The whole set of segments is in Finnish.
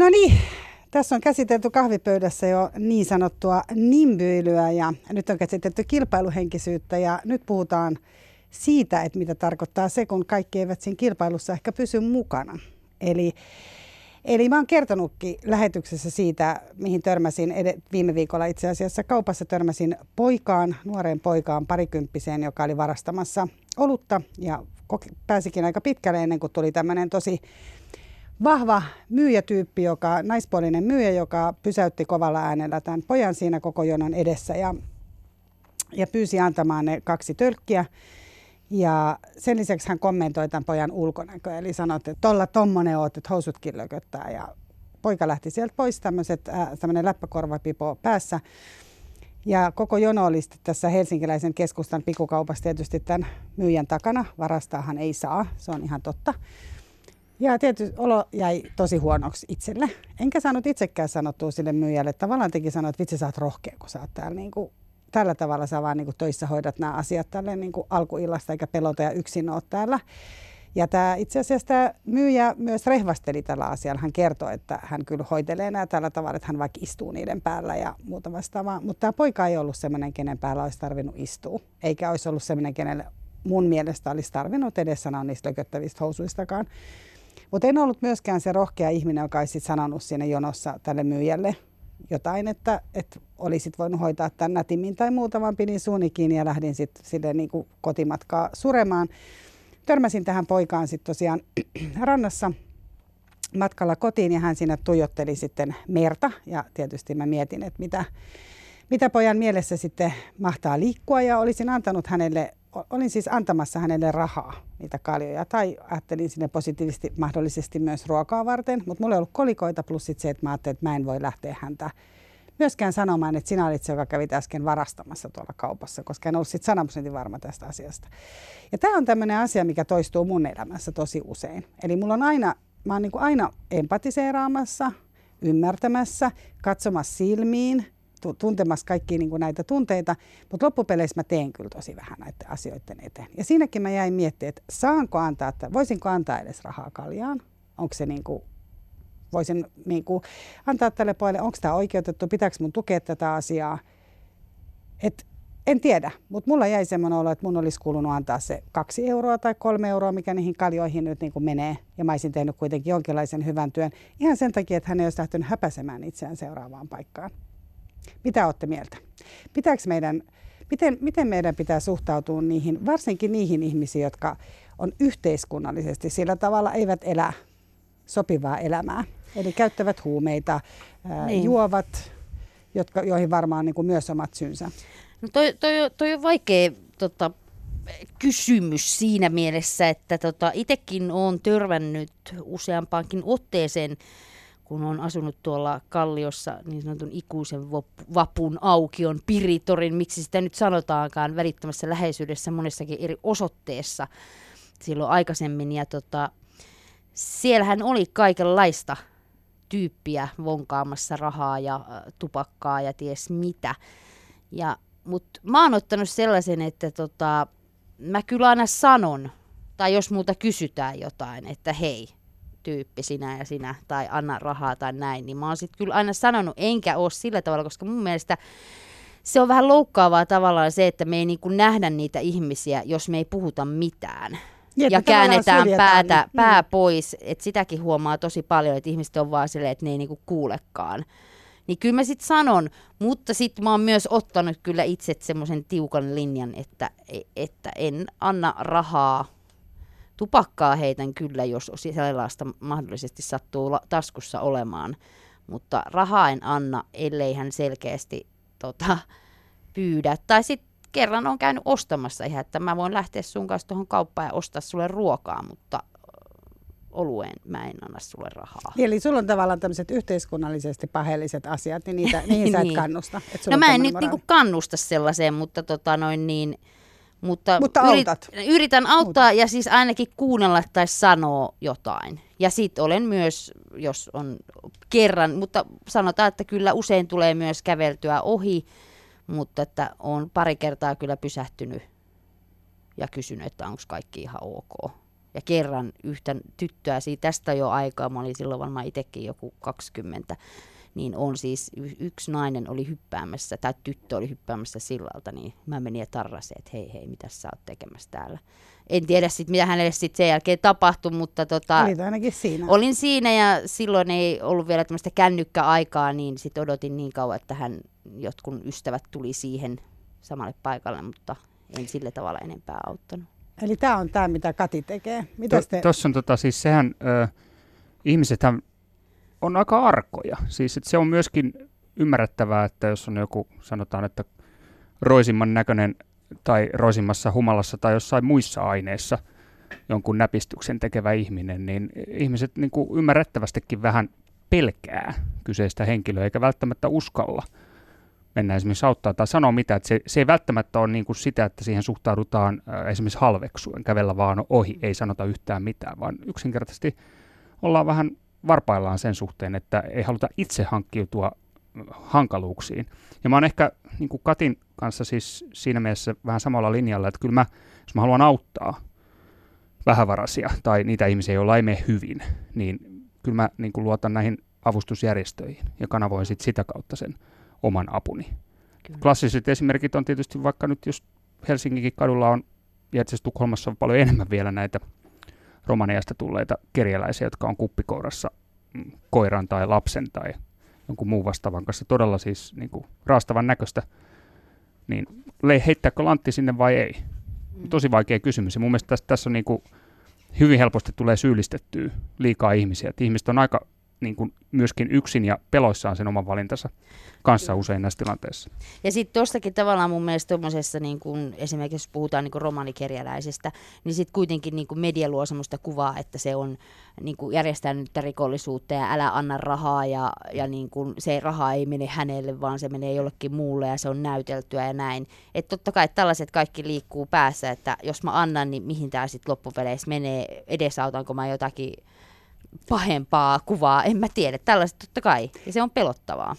No niin, tässä on käsitelty kahvipöydässä jo niin sanottua nimbyilyä ja nyt on käsitelty kilpailuhenkisyyttä ja nyt puhutaan siitä, että mitä tarkoittaa se, kun kaikki eivät siinä kilpailussa ehkä pysy mukana. Eli, eli mä oon kertonutkin lähetyksessä siitä, mihin törmäsin ed- viime viikolla itse asiassa kaupassa törmäsin poikaan, nuoreen poikaan, parikymppiseen, joka oli varastamassa olutta ja pääsikin aika pitkälle ennen kuin tuli tämmöinen tosi vahva myyjätyyppi, joka, naispuolinen myyjä, joka pysäytti kovalla äänellä tämän pojan siinä koko jonon edessä ja, ja pyysi antamaan ne kaksi tölkkiä. Ja sen lisäksi hän kommentoi tämän pojan ulkonäköä, eli sanoi, että tolla tommonen oot, että housutkin lököttää. Ja poika lähti sieltä pois, tämmöiset, äh, tämmöinen läppäkorvapipo päässä. Ja koko jono oli tässä helsinkiläisen keskustan pikukaupassa tietysti tämän myyjän takana. Varastaahan ei saa, se on ihan totta. Ja tietysti olo jäi tosi huonoksi itselle. Enkä saanut itsekään sanottua sille myyjälle. Tavallaan teki sanoa, että vitsi sä oot rohkea, kun sä oot täällä niin kuin, tällä tavalla sä vaan niin kuin töissä hoidat nämä asiat tälle niin kuin alkuillasta eikä pelota ja yksin oot täällä. Ja tämä, itse asiassa tämä myyjä myös rehvasteli tällä asialla. Hän kertoi, että hän kyllä hoitelee nämä tällä tavalla, että hän vaikka istuu niiden päällä ja muuta vastaavaa. Mutta tämä poika ei ollut sellainen, kenen päällä olisi tarvinnut istua. Eikä olisi ollut sellainen, kenelle mun mielestä olisi tarvinnut edes sanoa niistä lököttävistä housuistakaan. Mutta en ollut myöskään se rohkea ihminen, joka olisi sanonut siinä jonossa tälle myyjälle jotain, että, että olisit voinut hoitaa tämän nätimmin tai muuta, vaan pidin suuni kiinni ja lähdin sitten sille niin kuin kotimatkaa suremaan. Törmäsin tähän poikaan sitten tosiaan rannassa matkalla kotiin ja hän siinä tuijotteli sitten merta ja tietysti mä mietin, että mitä, mitä pojan mielessä sitten mahtaa liikkua ja olisin antanut hänelle olin siis antamassa hänelle rahaa, niitä kaljoja, tai ajattelin sinne positiivisesti mahdollisesti myös ruokaa varten, mutta mulla ei ollut kolikoita, plus sit se, että mä ajattelin, että mä en voi lähteä häntä myöskään sanomaan, että sinä olit se, joka kävi äsken varastamassa tuolla kaupassa, koska en ollut sitten varma tästä asiasta. Ja tämä on tämmöinen asia, mikä toistuu mun elämässä tosi usein. Eli mulla on aina, mä oon niin aina empatiseeraamassa, ymmärtämässä, katsomassa silmiin, tuntemassa kaikkia niin kuin näitä tunteita, mutta loppupeleissä mä teen kyllä tosi vähän näiden asioiden eteen. Ja siinäkin mä jäin miettimään, että saanko antaa, että voisinko antaa edes rahaa kaljaan? Onko se niin kuin, voisin niin kuin antaa tälle pojalle, onko tämä oikeutettu, pitääkö mun tukea tätä asiaa? Et en tiedä, mutta mulla jäi semmoinen olo, että mun olisi kuulunut antaa se kaksi euroa tai kolme euroa, mikä niihin kaljoihin nyt niin kuin menee. Ja mä olisin tehnyt kuitenkin jonkinlaisen hyvän työn. Ihan sen takia, että hän ei olisi lähtenyt häpäsemään itseään seuraavaan paikkaan. Mitä olette mieltä? Pitääkö meidän, miten, miten meidän pitää suhtautua niihin, varsinkin niihin ihmisiin, jotka on yhteiskunnallisesti sillä tavalla eivät elä sopivaa elämää. Eli käyttävät huumeita, ää, niin. juovat, jotka, joihin varmaan niin kuin myös omat syynsä. No toi, toi, toi on vaikea tota, kysymys siinä mielessä, että tota, itsekin olen törmännyt useampaankin otteeseen kun on asunut tuolla Kalliossa niin sanotun ikuisen vapun aukion Piritorin, miksi sitä nyt sanotaankaan, välittömässä läheisyydessä monessakin eri osoitteessa silloin aikaisemmin. Ja tota, siellähän oli kaikenlaista tyyppiä vonkaamassa rahaa ja tupakkaa ja ties mitä. Ja, Mutta mä oon ottanut sellaisen, että tota, mä kyllä aina sanon, tai jos muuta kysytään jotain, että hei, tyyppi sinä ja sinä, tai anna rahaa tai näin, niin mä oon sitten kyllä aina sanonut, enkä ole sillä tavalla, koska mun mielestä se on vähän loukkaavaa tavallaan se, että me ei niin nähdä niitä ihmisiä, jos me ei puhuta mitään. Ja, ja käännetään päätä, mm. pää pois, että sitäkin huomaa tosi paljon, että ihmiset on vaan silleen, että ne ei niinku kuulekaan. Niin kyllä mä sitten sanon, mutta sitten mä oon myös ottanut kyllä itse semmoisen tiukan linjan, että, että en anna rahaa Tupakkaa heitän kyllä, jos sellaista mahdollisesti sattuu taskussa olemaan, mutta rahaa en anna, ellei hän selkeästi tota, pyydä. Tai sitten kerran on käynyt ostamassa ihan, että mä voin lähteä sun kanssa tuohon kauppaan ja ostaa sulle ruokaa, mutta olueen mä en anna sulle rahaa. Eli sulla on tavallaan tämmöiset yhteiskunnallisesti paheelliset asiat, niin niitä, niihin sä et niin. kannusta. no mä en nyt niinku kannusta sellaiseen, mutta tota noin niin, mutta, Mutta autat. Yrit, yritän auttaa Autat. ja siis ainakin kuunnella tai sanoa jotain. Ja sitten olen myös, jos on kerran, mutta sanotaan, että kyllä usein tulee myös käveltyä ohi, mutta että on pari kertaa kyllä pysähtynyt ja kysynyt, että onko kaikki ihan ok. ja kerran yhtä tyttöä. Siitä tästä jo aikaa, mä olin silloin varmaan itsekin joku 20, niin on siis yksi nainen oli hyppäämässä, tai tyttö oli hyppäämässä sillalta, niin mä menin ja tarrasin, että hei hei, mitä sä oot tekemässä täällä. En tiedä sitten, mitä hänelle sitten sen jälkeen tapahtui, mutta tota, Olit ainakin siinä. olin siinä ja silloin ei ollut vielä tämmöistä kännykkäaikaa, niin sitten odotin niin kauan, että hän, jotkun ystävät tuli siihen samalle paikalle, mutta en sillä tavalla enempää auttanut. Eli tämä on tämä, mitä Kati tekee. Mitäs te... Tuossa on tota, siis sehän, ö, ihmisethän on aika arkoja. Siis että se on myöskin ymmärrettävää, että jos on joku, sanotaan, että roisimman näköinen tai roisimmassa humalassa tai jossain muissa aineissa jonkun näpistyksen tekevä ihminen, niin ihmiset niin kuin ymmärrettävästikin vähän pelkää kyseistä henkilöä, eikä välttämättä uskalla mennä esimerkiksi auttaa tai sanoa mitä. Että se, se ei välttämättä ole niin kuin sitä, että siihen suhtaudutaan esimerkiksi halveksuen, kävellä vaan ohi, ei sanota yhtään mitään, vaan yksinkertaisesti ollaan vähän varpaillaan sen suhteen, että ei haluta itse hankkiutua hankaluuksiin. Ja mä oon ehkä niin kuin Katin kanssa siis siinä mielessä vähän samalla linjalla, että kyllä mä, jos mä haluan auttaa vähävaraisia tai niitä ihmisiä, joilla ei mene hyvin, niin kyllä mä niin kuin luotan näihin avustusjärjestöihin ja kanavoin sit sitä kautta sen oman apuni. Kyllä. Klassiset esimerkit on tietysti vaikka nyt, jos Helsinginkin kadulla on, ja itse Tukholmassa on paljon enemmän vielä näitä Romaniasta tulleita kerjäläisiä, jotka on kuppikourassa mm, koiran tai lapsen tai jonkun muun vastaavan kanssa todella siis niin kuin raastavan näköistä, niin heittääkö lantti sinne vai ei? Mm. Tosi vaikea kysymys. Ja mun mielestä tässä, tässä on niin kuin, hyvin helposti tulee syyllistettyä liikaa ihmisiä. Että ihmiset on aika niin kuin myöskin yksin ja peloissaan sen oman valintansa kanssa usein näissä tilanteissa. Ja sitten tuostakin tavallaan mun mielestä tuommoisessa, niin kun, esimerkiksi jos puhutaan niin romanikerjäläisestä, niin sitten kuitenkin niin media luo sellaista kuvaa, että se on niin järjestänyttä rikollisuutta ja älä anna rahaa ja, ja niin kun, se raha ei mene hänelle, vaan se menee jollekin muulle ja se on näyteltyä ja näin. Että totta kai tällaiset kaikki liikkuu päässä, että jos mä annan, niin mihin tämä sitten loppupeleissä menee, edesautanko mä jotakin pahempaa kuvaa, en mä tiedä. Tällaiset totta kai, ja se on pelottavaa.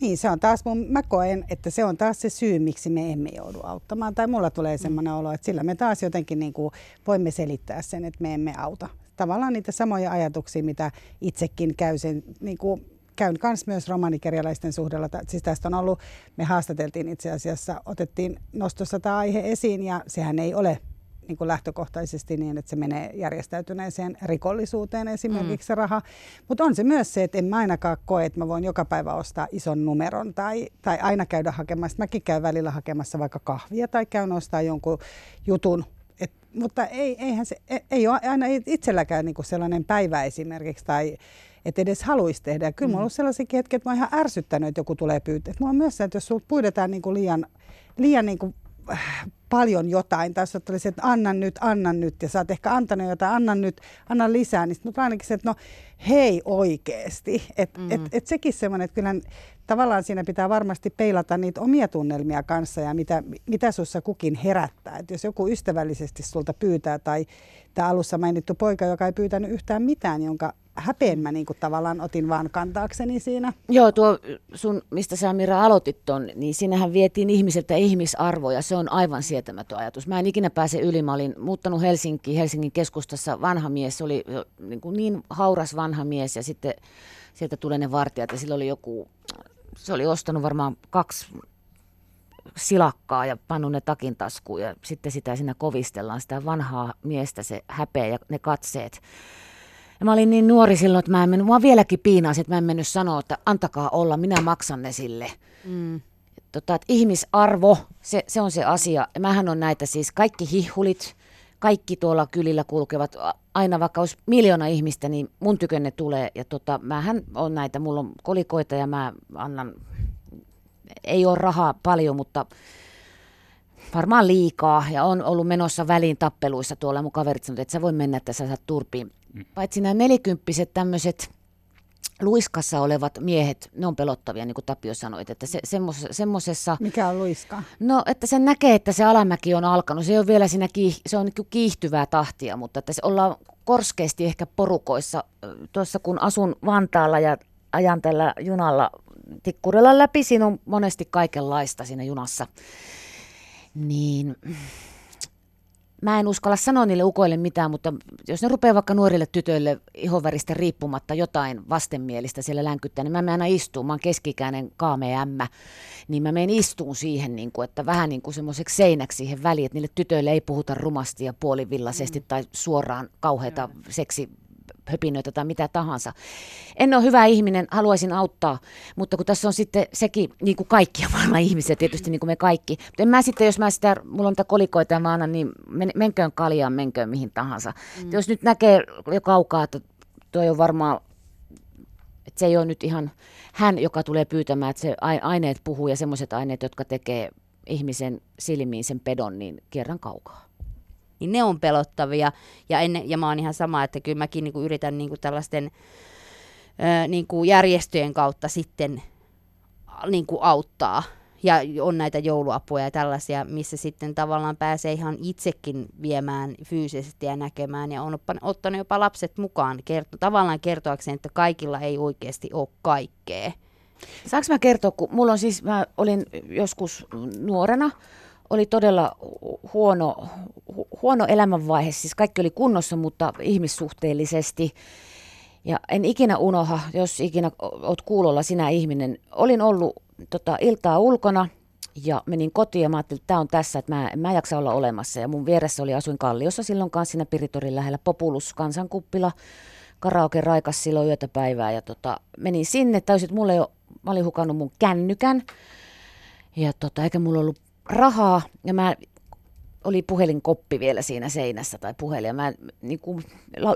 Niin, se on taas, mun, mä koen, että se on taas se syy, miksi me emme joudu auttamaan. Tai mulla tulee semmoinen olo, että sillä me taas jotenkin niin kuin voimme selittää sen, että me emme auta. Tavallaan niitä samoja ajatuksia, mitä itsekin käy sen, niin kuin käyn kanssa myös romanikerjalaisten suhdella. Siis tästä on ollut, me haastateltiin itse asiassa, otettiin nostossa tämä aihe esiin ja sehän ei ole niin kuin lähtökohtaisesti niin, että se menee järjestäytyneeseen rikollisuuteen esimerkiksi mm. se raha. Mutta on se myös se, että en mä ainakaan koe, että mä voin joka päivä ostaa ison numeron tai, tai aina käydä hakemassa. Mäkin käyn välillä hakemassa vaikka kahvia tai käyn ostaa jonkun jutun. Et, mutta ei, eihän se, ei, ei ole aina itselläkään niin kuin sellainen päivä esimerkiksi tai että edes haluaisi tehdä. Ja kyllä mm. mulla on ollut sellaisiakin hetkiä, että mä oon ihan ärsyttänyt, että joku tulee pyytää. Mulla on myös se, että jos sulla pyydetään niin kuin liian, liian niin kuin paljon jotain, tai jos olisi, että anna nyt, anna nyt, ja sä oot ehkä antanut jotain, anna nyt, anna lisää, niin mutta ainakin se, että no hei oikeesti. Että mm. et, et sekin semmoinen, että kyllä tavallaan siinä pitää varmasti peilata niitä omia tunnelmia kanssa ja mitä, mitä sussa kukin herättää. Että jos joku ystävällisesti sulta pyytää tai tämä alussa mainittu poika, joka ei pyytänyt yhtään mitään, jonka häpeen mä niin tavallaan otin vaan kantaakseni siinä. Joo, tuo sun, mistä sä Mira aloitit ton, niin siinähän vietiin ihmiseltä ihmisarvoja. Se on aivan sietämätön ajatus. Mä en ikinä pääse yli. Mä olin muuttanut Helsinkiin, Helsingin keskustassa. Vanha mies oli niin, kuin niin hauras vanha mies ja sitten sieltä tulee ne vartijat ja sillä oli joku, se oli ostanut varmaan kaksi silakkaa ja pannut ne takin taskuun ja sitten sitä siinä kovistellaan, sitä vanhaa miestä, se häpeä ja ne katseet. Ja mä olin niin nuori silloin, että mä en mennyt, mua vieläkin piinasi, että mä en mennyt sanoa, että antakaa olla, minä maksan ne sille. Mm. Tota, että ihmisarvo, se, se on se asia. Ja mähän on näitä siis kaikki hihulit, kaikki tuolla kylillä kulkevat, aina vaikka olisi miljoona ihmistä, niin mun tykönne tulee. Ja tota, mähän on näitä, mulla on kolikoita ja mä annan, ei ole rahaa paljon, mutta varmaan liikaa. Ja on ollut menossa väliin tappeluissa tuolla. Mun kaverit sanovat, että sä voi mennä, että sä saat turpiin Mm. Paitsi nämä nelikymppiset tämmöiset luiskassa olevat miehet, ne on pelottavia, niin kuin Tapio sanoit. Että se, semmosessa, Mikä on luiska? No, että se näkee, että se alamäki on alkanut. Se on vielä siinä kiih, se on niin kiihtyvää tahtia, mutta että se ollaan korskeasti ehkä porukoissa. Tuossa kun asun Vantaalla ja ajan tällä junalla Tikkurilla läpi, siinä on monesti kaikenlaista siinä junassa. Niin mä en uskalla sanoa niille ukoille mitään, mutta jos ne rupeaa vaikka nuorille tytöille ihonväristä riippumatta jotain vastenmielistä siellä länkyttää, niin mä menen aina istuun. Mä oon keskikäinen kaamea ämmä, niin mä menen istuun siihen, niin kuin, että vähän niin kuin semmoiseksi seinäksi siihen väliin, että niille tytöille ei puhuta rumasti ja puolivillaisesti mm. tai suoraan kauheita seksi höpinöitä tai mitä tahansa. En ole hyvä ihminen, haluaisin auttaa, mutta kun tässä on sitten sekin, niin kuin kaikki maailman ihmiset, tietysti niin kuin me kaikki. Mutta en mä sitten, jos mä sitä, mulla on niitä kolikoita ja mä annan, niin men, menköön kaljaan, menköön mihin tahansa. Mm. Jos nyt näkee jo kaukaa, että toi on varmaan, että se ei ole nyt ihan hän, joka tulee pyytämään, että se aineet puhuu ja semmoiset aineet, jotka tekee ihmisen silmiin sen pedon, niin kierran kaukaa niin ne on pelottavia. Ja, en, ja mä oon ihan sama, että kyllä mäkin niin kuin yritän niin kuin tällaisten ö, niin kuin järjestöjen kautta sitten niin kuin auttaa. Ja on näitä jouluapuja ja tällaisia, missä sitten tavallaan pääsee ihan itsekin viemään fyysisesti ja näkemään. Ja on ottanut jopa lapset mukaan kerto, tavallaan kertoakseen, että kaikilla ei oikeasti ole kaikkea. Saanko mä kertoa, kun mulla on siis, mä olin joskus nuorena, oli todella huono, hu, huono elämänvaihe. Siis kaikki oli kunnossa, mutta ihmissuhteellisesti. Ja en ikinä unoha, jos ikinä oot kuulolla sinä ihminen. Olin ollut tota, iltaa ulkona ja menin kotiin ja mä ajattelin, että tämä on tässä, että mä, mä en jaksa olla olemassa. Ja mun vieressä oli, asuin Kalliossa silloin kanssa siinä Piritorin lähellä, Populus kansankuppila, karaoke raikas silloin yötä päivää. Ja tota, menin sinne, täysin, että mulla ei ole, mä olin hukannut mun kännykän. Ja tota, eikä mulla ollut rahaa ja mä oli puhelinkoppi vielä siinä seinässä tai puhelin. Ja mä niin kuin,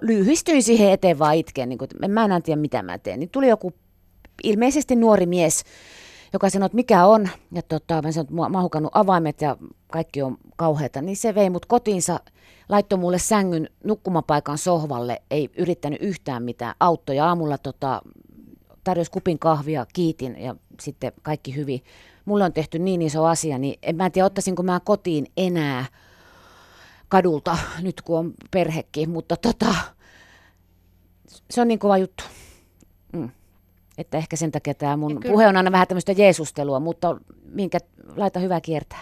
lyhystyin siihen eteen vaan itkeen, niin kuin, että mä enää tiedä mitä mä teen. Niin tuli joku ilmeisesti nuori mies, joka sanoi, että mikä on. Ja tota, mä sanoin, että mä oon avaimet ja kaikki on kauheata. Niin se vei mut kotiinsa, laittoi mulle sängyn nukkumapaikan sohvalle, ei yrittänyt yhtään mitään. Auttoi ja aamulla tota, tarjosi kupin kahvia, kiitin ja sitten kaikki hyvin mulle on tehty niin iso asia, niin en mä tiedä, ottaisinko mä kotiin enää kadulta, nyt kun on perhekin, mutta tota, se on niin kova juttu. Mm. Että ehkä sen takia tämä mun puhe on aina vähän tämmöistä jeesustelua, mutta minkä laita hyvä kiertää.